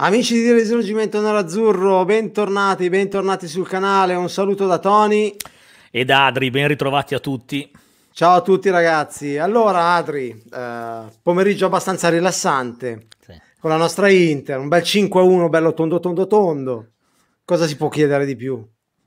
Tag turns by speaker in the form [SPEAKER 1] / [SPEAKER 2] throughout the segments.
[SPEAKER 1] Amici di Risorgimento Nerazzurro, bentornati, bentornati sul canale. Un saluto da Tony
[SPEAKER 2] e da Adri, ben ritrovati a tutti.
[SPEAKER 1] Ciao a tutti ragazzi. Allora Adri, eh, pomeriggio abbastanza rilassante sì. con la nostra Inter, un bel 5-1, bello tondo tondo tondo. Cosa si può chiedere di più?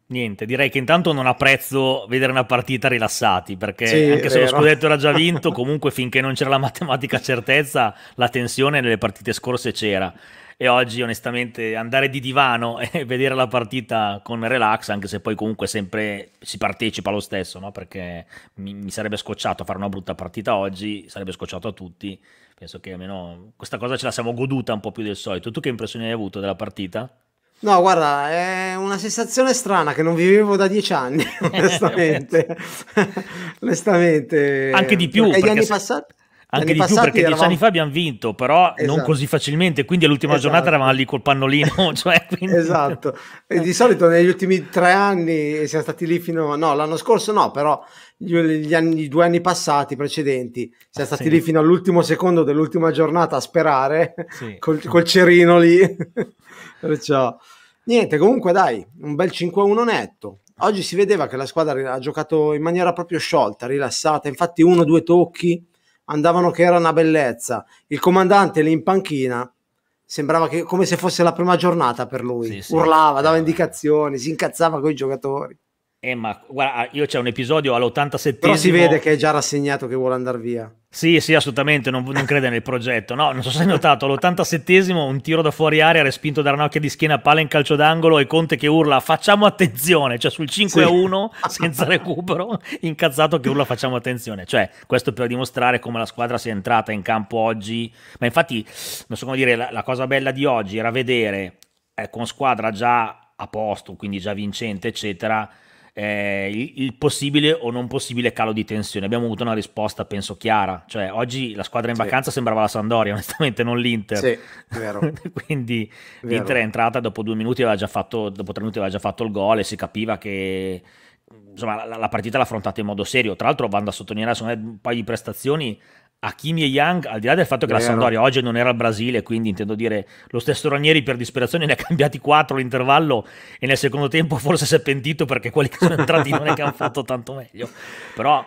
[SPEAKER 2] Niente, direi che intanto non apprezzo vedere una partita rilassati, perché sì, anche se lo scudetto era già vinto, comunque finché non c'era la matematica certezza, la tensione nelle partite scorse c'era e oggi onestamente andare di divano e vedere la partita con relax, anche se poi comunque sempre si partecipa lo stesso, no? perché mi, mi, sarebbe scocciato fare una brutta partita oggi, sarebbe scocciato a tutti, penso che almeno questa cosa ce la siamo goduta un po' più del solito. Tu che impressioni hai avuto della partita?
[SPEAKER 1] No, guarda, è una sensazione strana che non vivevo da dieci anni, onestamente. onestamente.
[SPEAKER 2] Anche di più. Perché gli anni passati anche di più perché eravamo... dieci anni fa abbiamo vinto, però esatto. non così facilmente, quindi all'ultima esatto. giornata eravamo lì col pannolino. Cioè, quindi...
[SPEAKER 1] Esatto, e di solito negli ultimi tre anni siamo stati lì fino... No, l'anno scorso no, però gli, anni, i due anni passati, precedenti, siamo stati sì. lì fino all'ultimo secondo dell'ultima giornata a sperare, sì. col, col cerino lì. Perciò, niente, comunque dai, un bel 5-1 netto. Oggi si vedeva che la squadra ha giocato in maniera proprio sciolta, rilassata, infatti uno o due tocchi andavano che era una bellezza. Il comandante lì in panchina sembrava che, come se fosse la prima giornata per lui. Sì, sì. Urlava, dava indicazioni, si incazzava con i giocatori.
[SPEAKER 2] Eh, ma guarda, io c'è un episodio all'87
[SPEAKER 1] Però si vede che è già rassegnato che vuole andare via.
[SPEAKER 2] Sì, sì, assolutamente, non, non crede nel progetto. No, non so se hai notato, all'87 un tiro da fuori area respinto da Ranocchia di schiena palla in calcio d'angolo e Conte che urla facciamo attenzione, cioè sul 5 sì. 1 senza recupero, incazzato che urla facciamo attenzione. Cioè, questo per dimostrare come la squadra sia entrata in campo oggi. Ma infatti, non so come dire, la, la cosa bella di oggi era vedere eh, con squadra già a posto, quindi già vincente, eccetera eh, il, il, possibile o non possibile calo di tensione. Abbiamo avuto una risposta, penso, chiara. Cioè, oggi la squadra in sì. vacanza sembrava la Sandoria, onestamente, non l'Inter.
[SPEAKER 1] Sì, vero.
[SPEAKER 2] Quindi vero. l'Inter è entrata dopo due minuti, aveva già fatto, dopo tre minuti aveva già fatto il gol e si capiva che insomma, la, la partita l'ha affrontata in modo serio. Tra l'altro, vanno a sottolineare un paio di prestazioni Hakimi e Young, al di là del fatto che Vero. la Sampdoria oggi non era il Brasile, quindi intendo dire lo stesso Ranieri per disperazione ne ha cambiati quattro all'intervallo e nel secondo tempo forse si è pentito perché quelli che sono entrati non è che hanno fatto tanto meglio. Però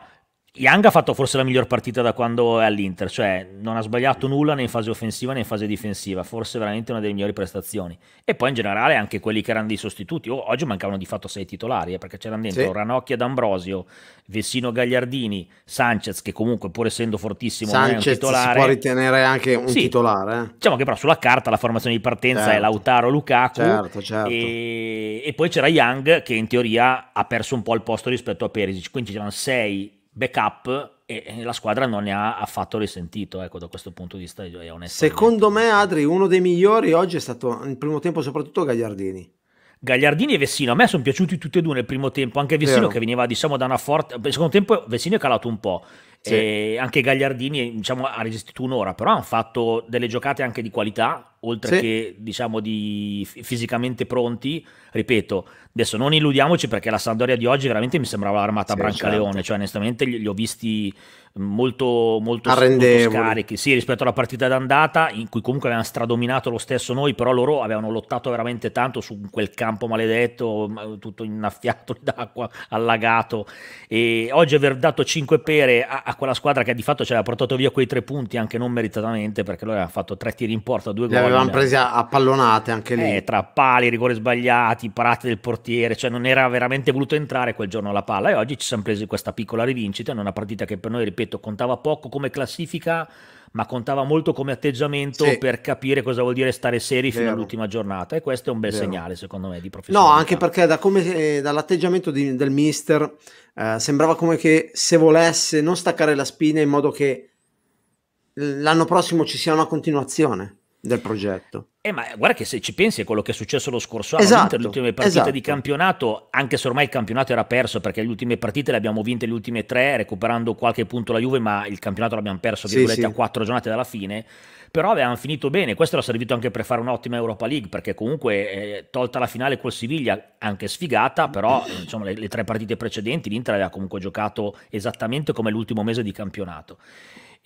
[SPEAKER 2] Young ha fatto forse la miglior partita da quando è all'Inter, cioè non ha sbagliato nulla né in fase offensiva né in fase difensiva, forse veramente una delle migliori prestazioni. E poi in generale anche quelli che erano dei sostituti, oh, oggi mancavano di fatto sei titolari, eh, perché c'erano dentro sì. Ranocchia D'Ambrosio, Vessino Gagliardini, Sanchez che comunque pur essendo fortissimo
[SPEAKER 1] Sanchez
[SPEAKER 2] è un titolare.
[SPEAKER 1] si può ritenere anche un sì. titolare. Eh.
[SPEAKER 2] Diciamo che però sulla carta la formazione di partenza certo. è Lautaro Lukaku
[SPEAKER 1] certo, certo.
[SPEAKER 2] E, e poi c'era Young che in teoria ha perso un po' il posto rispetto a Perisic, quindi c'erano sei backup e la squadra non ne ha affatto risentito ecco, da questo punto di vista.
[SPEAKER 1] Secondo me, Adri, uno dei migliori oggi è stato nel primo tempo soprattutto Gagliardini.
[SPEAKER 2] Gagliardini e Vessino, a me sono piaciuti tutti e due nel primo tempo, anche Vessino Vero. che veniva diciamo da una forte... Nel secondo tempo Vessino è calato un po', sì. e anche Gagliardini diciamo, ha resistito un'ora, però hanno fatto delle giocate anche di qualità, oltre sì. che diciamo di fisicamente pronti, ripeto, adesso non illudiamoci perché la Sampdoria di oggi veramente mi sembrava l'armata sì, Brancaleone, certo. cioè onestamente li, li ho visti molto, molto, molto scarichi sì, rispetto alla partita d'andata in cui comunque avevano stradominato lo stesso noi però loro avevano lottato veramente tanto su quel campo maledetto tutto innaffiato d'acqua allagato e oggi aver dato 5 pere a, a, quella squadra che di fatto ci aveva portato via quei tre punti anche non meritatamente perché loro avevano fatto tre tiri in porta due gol li
[SPEAKER 1] avevano presi a pallonate anche lì
[SPEAKER 2] eh, tra pali, rigori sbagliati parate del portiere cioè non era veramente voluto entrare quel giorno la palla e oggi ci siamo presi questa piccola rivincita in una partita che per noi ripeto contava poco come classifica, ma contava molto come atteggiamento sì. per capire cosa vuol dire stare seri Vero. fino all'ultima giornata. E questo è un bel Vero. segnale, secondo me, di professionalità.
[SPEAKER 1] No, anche perché da come, eh, dall'atteggiamento di, del mister eh, sembrava come che se volesse non staccare la spina in modo che l'anno prossimo ci sia una continuazione del progetto.
[SPEAKER 2] Eh, ma guarda che se ci pensi a quello che è successo lo scorso anno, esatto, le ultime partite esatto. di campionato, anche se ormai il campionato era perso perché le ultime partite le abbiamo vinte le ultime tre, recuperando qualche punto la Juve, ma il campionato l'abbiamo perso sì, sì. a quattro giornate dalla fine. Però avevamo finito bene, questo era servito anche per fare un'ottima Europa League, perché comunque eh, tolta la finale col Siviglia, anche sfigata, però insomma, le, le tre partite precedenti l'Inter aveva comunque giocato esattamente come l'ultimo mese di campionato.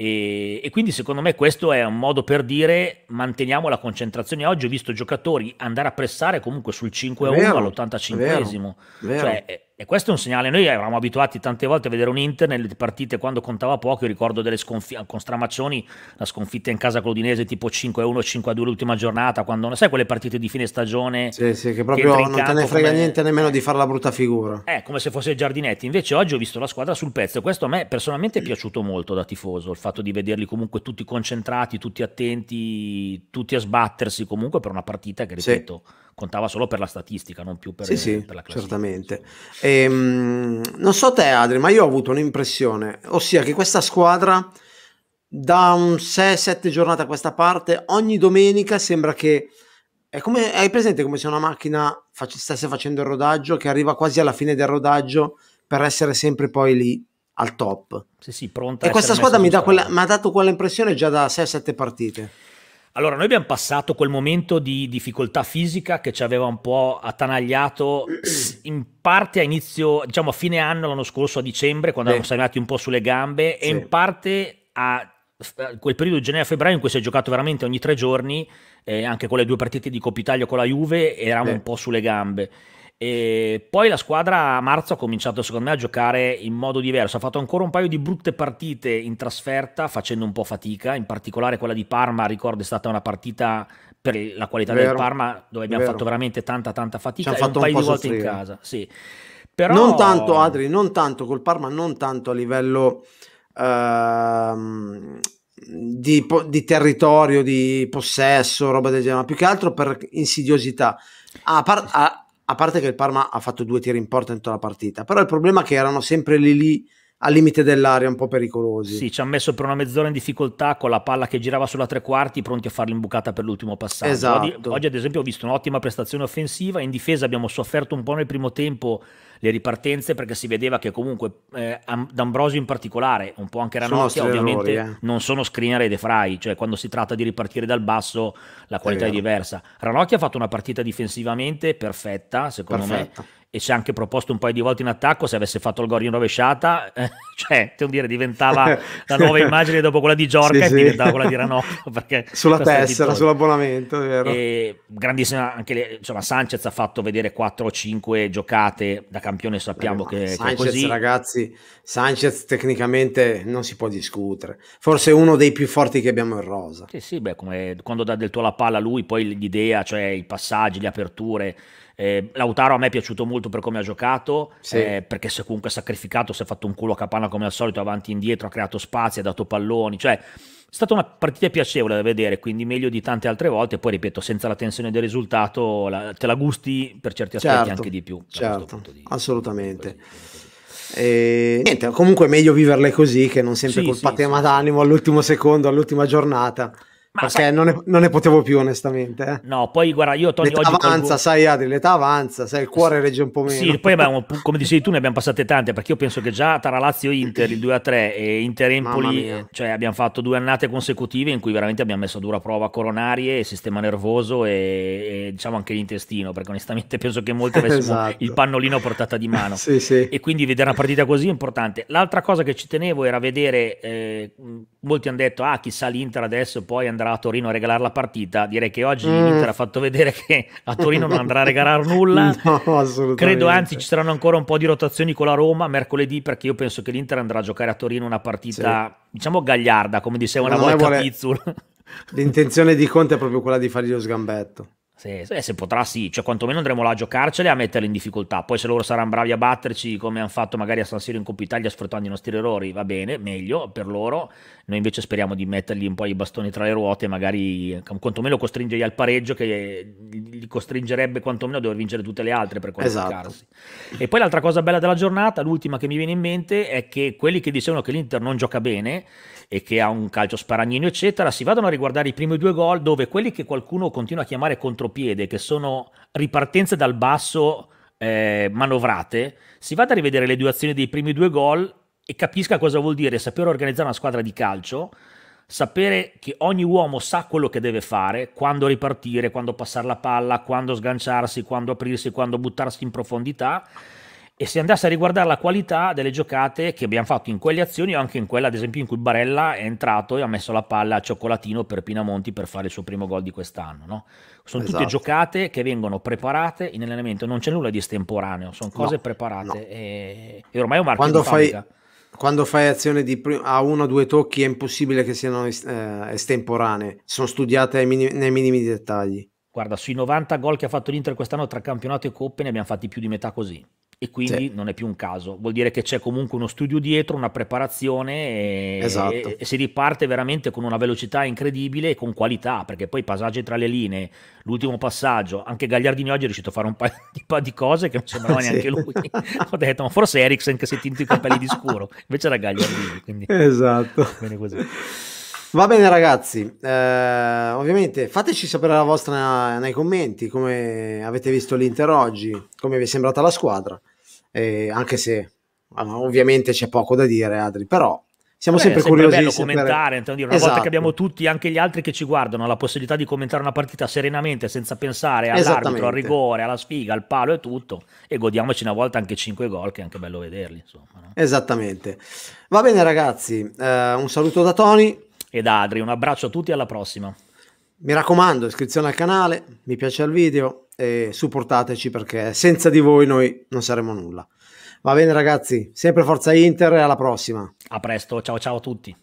[SPEAKER 2] E, e, quindi secondo me questo è un modo per dire manteniamo la concentrazione. Oggi ho visto giocatori andare a pressare comunque sul 5-1 all'85esimo. Cioè, e questo è un segnale, noi eravamo abituati tante volte a vedere un Inter nelle partite quando contava poco, io ricordo delle sconfitte, con Stramaccioni, la sconfitta in casa clodinese tipo 5-1, 5-2 l'ultima giornata, quando, sai quelle partite di fine stagione?
[SPEAKER 1] Sì, sì, che proprio che non te ne frega come, niente nemmeno di fare la brutta figura.
[SPEAKER 2] Eh, come se fosse Giardinetti, invece oggi ho visto la squadra sul pezzo, questo a me personalmente è piaciuto molto da tifoso, il fatto di vederli comunque tutti concentrati, tutti attenti, tutti a sbattersi comunque per una partita che, ripeto... Sì contava solo per la statistica, non più per,
[SPEAKER 1] sì, sì, per la classifica. Certamente. Ehm, non so te, Adri, ma io ho avuto un'impressione, ossia che questa squadra da un 6-7 giornate a questa parte, ogni domenica sembra che è come hai presente come se una macchina fac- stesse facendo il rodaggio che arriva quasi alla fine del rodaggio per essere sempre poi lì al top.
[SPEAKER 2] Sì, sì, pronta.
[SPEAKER 1] E questa squadra mi, quella, mi ha dato quell'impressione già da 6-7 partite.
[SPEAKER 2] Allora, noi abbiamo passato quel momento di difficoltà fisica che ci aveva un po' attanagliato in parte a inizio, diciamo a fine anno l'anno scorso, a dicembre, quando eravamo saliti un po' sulle gambe, sì. e in parte a quel periodo di gennaio-febbraio in cui si è giocato veramente ogni tre giorni, eh, anche con le due partite di Coppa Italia con la Juve, eravamo sì. un po' sulle gambe. E poi la squadra a marzo ha cominciato secondo me a giocare in modo diverso, ha fatto ancora un paio di brutte partite in trasferta facendo un po' fatica, in particolare quella di Parma ricordo è stata una partita per la qualità Vero. del Parma dove abbiamo Vero. fatto veramente tanta tanta fatica e un paio un di volte in casa. Sì.
[SPEAKER 1] Però... Non tanto Adri, non tanto col Parma, non tanto a livello... Uh, di, di, territorio, di possesso, roba del genere, ma più che altro per insidiosità. Ah, par- ah, a parte che il Parma ha fatto due tiri in porta in tutta la partita, però il problema è che erano sempre lì lì al limite dell'area un po' pericolosi.
[SPEAKER 2] Sì, ci ha messo per una mezz'ora in difficoltà con la palla che girava sulla tre quarti, pronti a fare l'imbucata per l'ultimo passaggio.
[SPEAKER 1] Esatto.
[SPEAKER 2] Oggi, oggi, ad esempio, ho visto un'ottima prestazione offensiva, in difesa abbiamo sofferto un po' nel primo tempo le ripartenze perché si vedeva che comunque eh, D'Ambrosio in particolare, un po' anche Ranocchia, ovviamente errori, eh. non sono screener e defrai, cioè quando si tratta di ripartire dal basso la qualità è, è diversa. Ranocchia ha fatto una partita difensivamente perfetta, secondo perfetta. me e ci ha anche proposto un paio di volte in attacco se avesse fatto il gol in rovesciata eh, cioè dire diventava la nuova immagine dopo quella di Giorca sì, e diventava quella di Ranocchio
[SPEAKER 1] sulla tessera sull'abbonamento vero.
[SPEAKER 2] E grandissima anche le, insomma Sanchez ha fatto vedere 4 o 5 giocate da campione sappiamo Beh, che,
[SPEAKER 1] Sanchez,
[SPEAKER 2] che così.
[SPEAKER 1] ragazzi Sanchez tecnicamente non si può discutere. Forse uno dei più forti che abbiamo in rosa.
[SPEAKER 2] Sì sì beh come quando dà del tuo la palla lui poi l'idea cioè i passaggi le aperture eh, Lautaro a me è piaciuto molto per come ha giocato, sì. eh, perché si è comunque sacrificato, si è fatto un culo a capanna come al solito, avanti e indietro, ha creato spazi, ha dato palloni, cioè è stata una partita piacevole da vedere, quindi meglio di tante altre volte, poi ripeto, senza la tensione del risultato la, te la gusti per certi aspetti certo, anche di più.
[SPEAKER 1] Certo, di, assolutamente. E, niente, comunque è meglio viverle così che non sempre sì, col sì, patema sì. d'animo all'ultimo secondo, all'ultima giornata. Ma perché sai... non, ne, non, ne, potevo più onestamente. Eh.
[SPEAKER 2] No, poi guarda, io Tony
[SPEAKER 1] l'età avanza, colgo... sai Adri, l'età avanza, sai, il cuore regge un po' meno.
[SPEAKER 2] Sì, poi abbiamo, come dicevi tu ne abbiamo passate tante, perché io penso che già tra Lazio Inter il 2-3 e Inter Empoli, cioè abbiamo fatto due annate consecutive in cui veramente abbiamo messo a dura prova coronarie, sistema nervoso e, e diciamo anche l'intestino, perché onestamente penso che molti avessimo esatto. il pannolino a portata di mano.
[SPEAKER 1] sì, sì.
[SPEAKER 2] E quindi vedere una partita così è importante. L'altra cosa che ci tenevo era vedere, eh, molti hanno detto, ah chissà l'Inter adesso poi andrà a Torino a regalare la partita. Direi che oggi mm. l'Inter ha fatto vedere che a Torino non andrà a regalare nulla.
[SPEAKER 1] no.
[SPEAKER 2] Credo anzi ci saranno ancora un po' di rotazioni con la Roma mercoledì perché io penso che l'Inter andrà a giocare a Torino una partita, sì. diciamo, gagliarda, come diceva una volta vuole... Pizzul.
[SPEAKER 1] L'intenzione di Conte è proprio quella di fargli lo sgambetto.
[SPEAKER 2] Se, se, potrà sì, cioè quantomeno andremo là a giocarcele e a metterle in difficoltà. Poi se loro saranno bravi a batterci come hanno fatto magari a San Siro in Coppa Italia sfruttando i nostri errori, va bene, meglio per loro. Noi invece speriamo di mettergli un po' i bastoni tra le ruote magari quantomeno costringergli al pareggio che li costringerebbe quantomeno a dover vincere tutte le altre per qualificarsi. Esatto. E poi l'altra cosa bella della giornata, l'ultima che mi viene in mente, è che quelli che dicevano che l'Inter non gioca bene e che ha un calcio sparagnino eccetera, si vadano a riguardare i primi due gol dove quelli che qualcuno continua a chiamare contropiede, che sono ripartenze dal basso eh, manovrate, si vada a rivedere le due azioni dei primi due gol e capisca cosa vuol dire sapere organizzare una squadra di calcio, sapere che ogni uomo sa quello che deve fare, quando ripartire, quando passare la palla, quando sganciarsi, quando aprirsi, quando buttarsi in profondità e se andasse a riguardare la qualità delle giocate che abbiamo fatto in quelle azioni o anche in quella ad esempio in cui Barella è entrato e ha messo la palla a Cioccolatino per Pinamonti per fare il suo primo gol di quest'anno no? sono esatto. tutte giocate che vengono preparate in allenamento non c'è nulla di estemporaneo sono cose no, preparate no. E, e, ormai è un marchio
[SPEAKER 1] quando fai, quando fai azione di a uno o due tocchi è impossibile che siano eh, estemporanee sono studiate nei minimi dettagli
[SPEAKER 2] guarda sui 90 gol che ha fatto l'Inter quest'anno tra campionato e coppe ne abbiamo fatti più di metà così e quindi sì. non è più un caso. Vuol dire che c'è comunque uno studio dietro, una preparazione e, esatto. e, si riparte veramente con una velocità incredibile e con qualità, perché poi i passaggi tra le linee, l'ultimo passaggio, anche Gagliardini oggi è riuscito a fare un paio di, di cose che non sembrava sì. neanche lui. Ho detto, ma forse Eriksen che si è tinto i capelli di scuro, invece era Gagliardini. Quindi...
[SPEAKER 1] Esatto. Bene così. Va bene ragazzi, eh, ovviamente fateci sapere la vostra nei commenti come avete visto l'Inter oggi, come vi è sembrata la squadra, eh, anche se ovviamente c'è poco da dire Adri, però siamo Beh, sempre, sempre curiosi
[SPEAKER 2] bello commentare, dire, una esatto. volta che abbiamo tutti, anche gli altri che ci guardano, la possibilità di commentare una partita serenamente senza pensare all'arbitro, al rigore, alla sfiga, al palo e tutto, e godiamoci una volta anche 5 gol che è anche bello vederli. Insomma, no?
[SPEAKER 1] Esattamente. Va bene ragazzi, eh, un saluto da Tony
[SPEAKER 2] ed Adri. Un abbraccio a tutti e alla prossima.
[SPEAKER 1] Mi raccomando, iscrizione al canale, mi piace il video e supportateci perché senza di voi noi non saremo nulla. Va bene ragazzi, sempre forza Inter e alla prossima.
[SPEAKER 2] A presto, ciao ciao a tutti.